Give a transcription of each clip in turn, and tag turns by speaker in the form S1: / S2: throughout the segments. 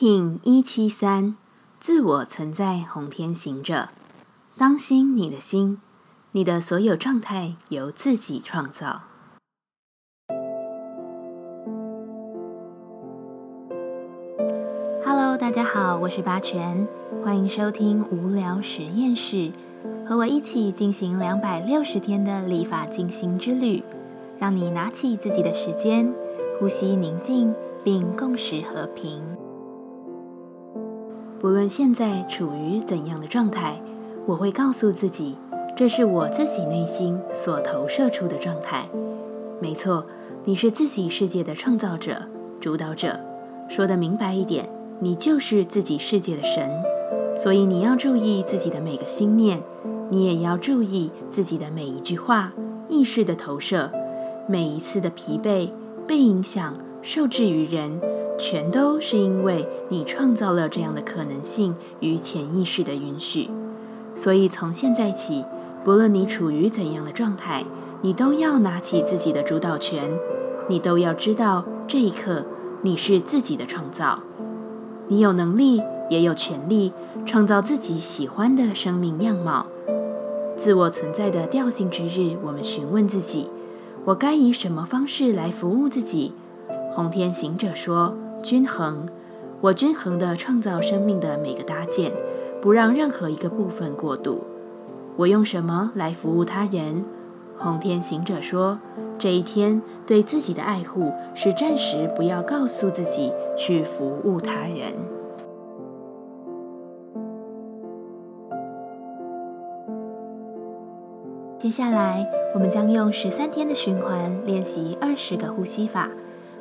S1: King 一七三，自我存在红天行者，当心你的心，你的所有状态由自己创造。Hello，大家好，我是八全，欢迎收听无聊实验室，和我一起进行两百六十天的立法进行之旅，让你拿起自己的时间，呼吸宁静，并共识和平。不论现在处于怎样的状态，我会告诉自己，这是我自己内心所投射出的状态。没错，你是自己世界的创造者、主导者。说的明白一点，你就是自己世界的神。所以你要注意自己的每个心念，你也要注意自己的每一句话、意识的投射，每一次的疲惫、被影响、受制于人。全都是因为你创造了这样的可能性与潜意识的允许，所以从现在起，不论你处于怎样的状态，你都要拿起自己的主导权，你都要知道这一刻你是自己的创造，你有能力也有权利创造自己喜欢的生命样貌。自我存在的调性之日，我们询问自己：我该以什么方式来服务自己？红天行者说。均衡，我均衡地创造生命的每个搭建，不让任何一个部分过度。我用什么来服务他人？红天行者说：“这一天对自己的爱护是暂时不要告诉自己去服务他人。”接下来，我们将用十三天的循环练习二十个呼吸法。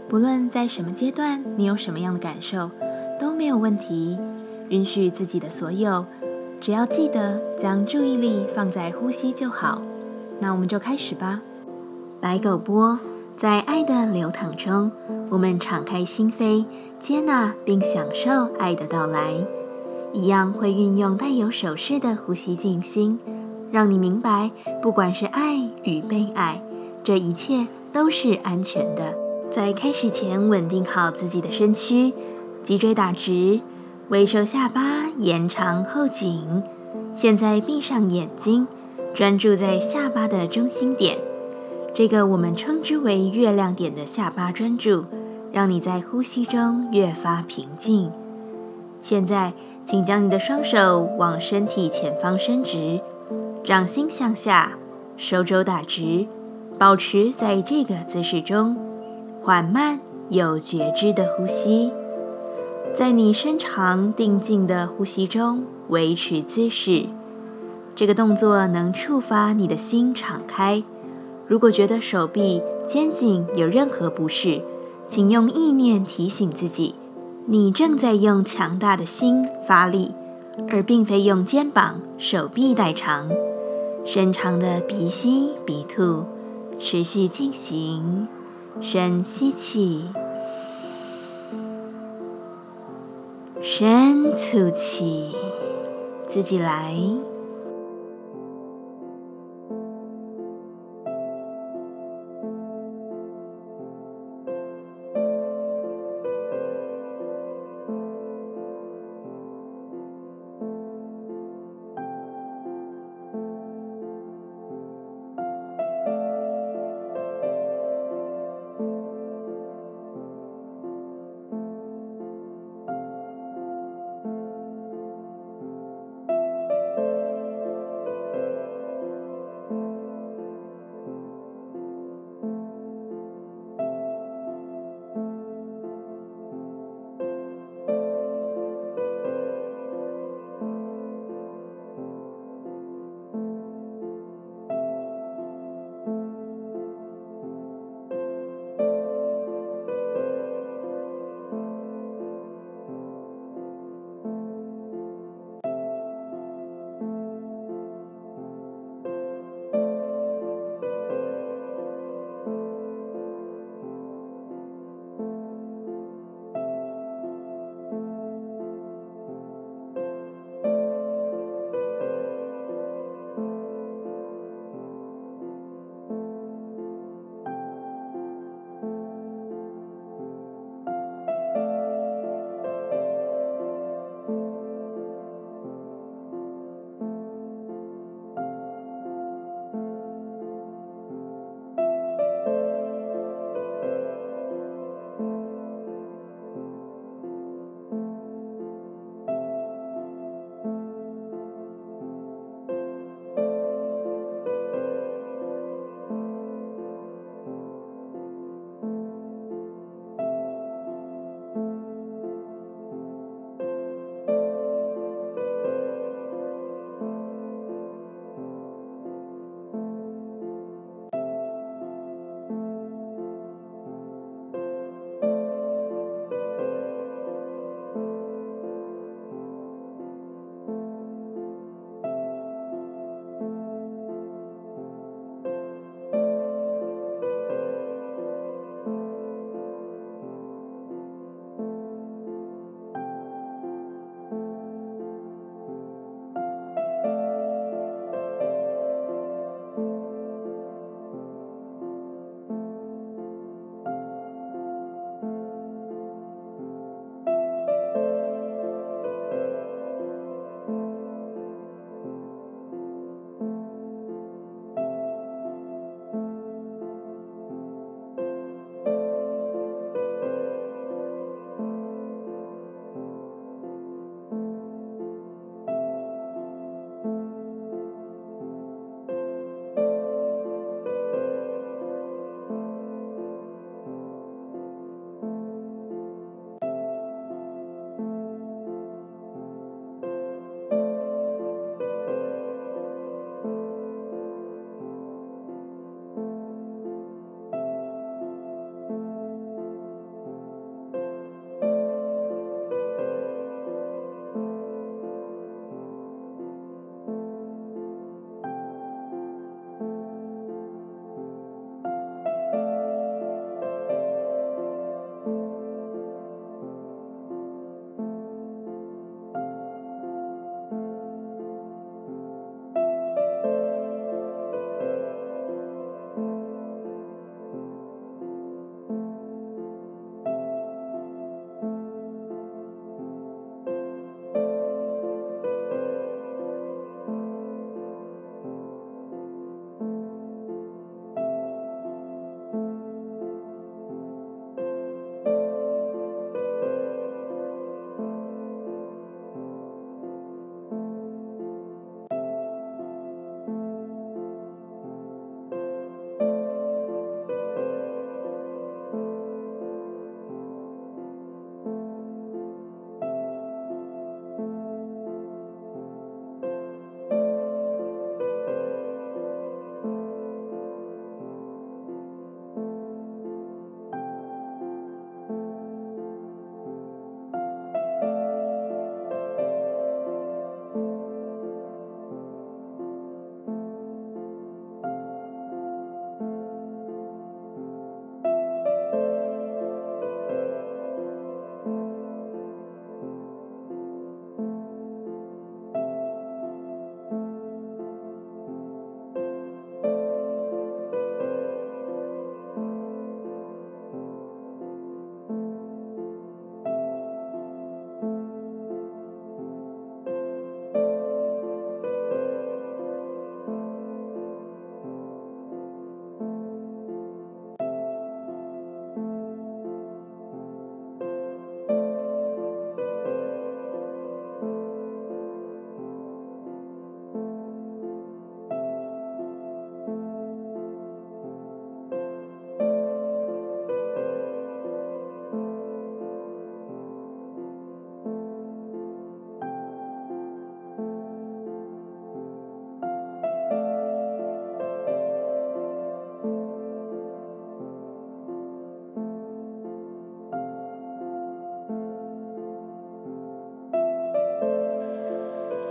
S1: 不论在什么阶段，你有什么样的感受，都没有问题。允许自己的所有，只要记得将注意力放在呼吸就好。那我们就开始吧。白狗波，在爱的流淌中，我们敞开心扉，接纳并享受爱的到来。一样会运用带有手势的呼吸静心，让你明白，不管是爱与被爱，这一切都是安全的。在开始前，稳定好自己的身躯，脊椎打直，微收下巴，延长后颈。现在闭上眼睛，专注在下巴的中心点，这个我们称之为月亮点的下巴专注，让你在呼吸中越发平静。现在，请将你的双手往身体前方伸直，掌心向下，手肘打直，保持在这个姿势中。缓慢有觉知的呼吸，在你深长定静的呼吸中维持姿势。这个动作能触发你的心敞开。如果觉得手臂、肩颈有任何不适，请用意念提醒自己，你正在用强大的心发力，而并非用肩膀、手臂代偿。深长的鼻吸鼻吐，持续进行。深吸气，深吐气，自己来。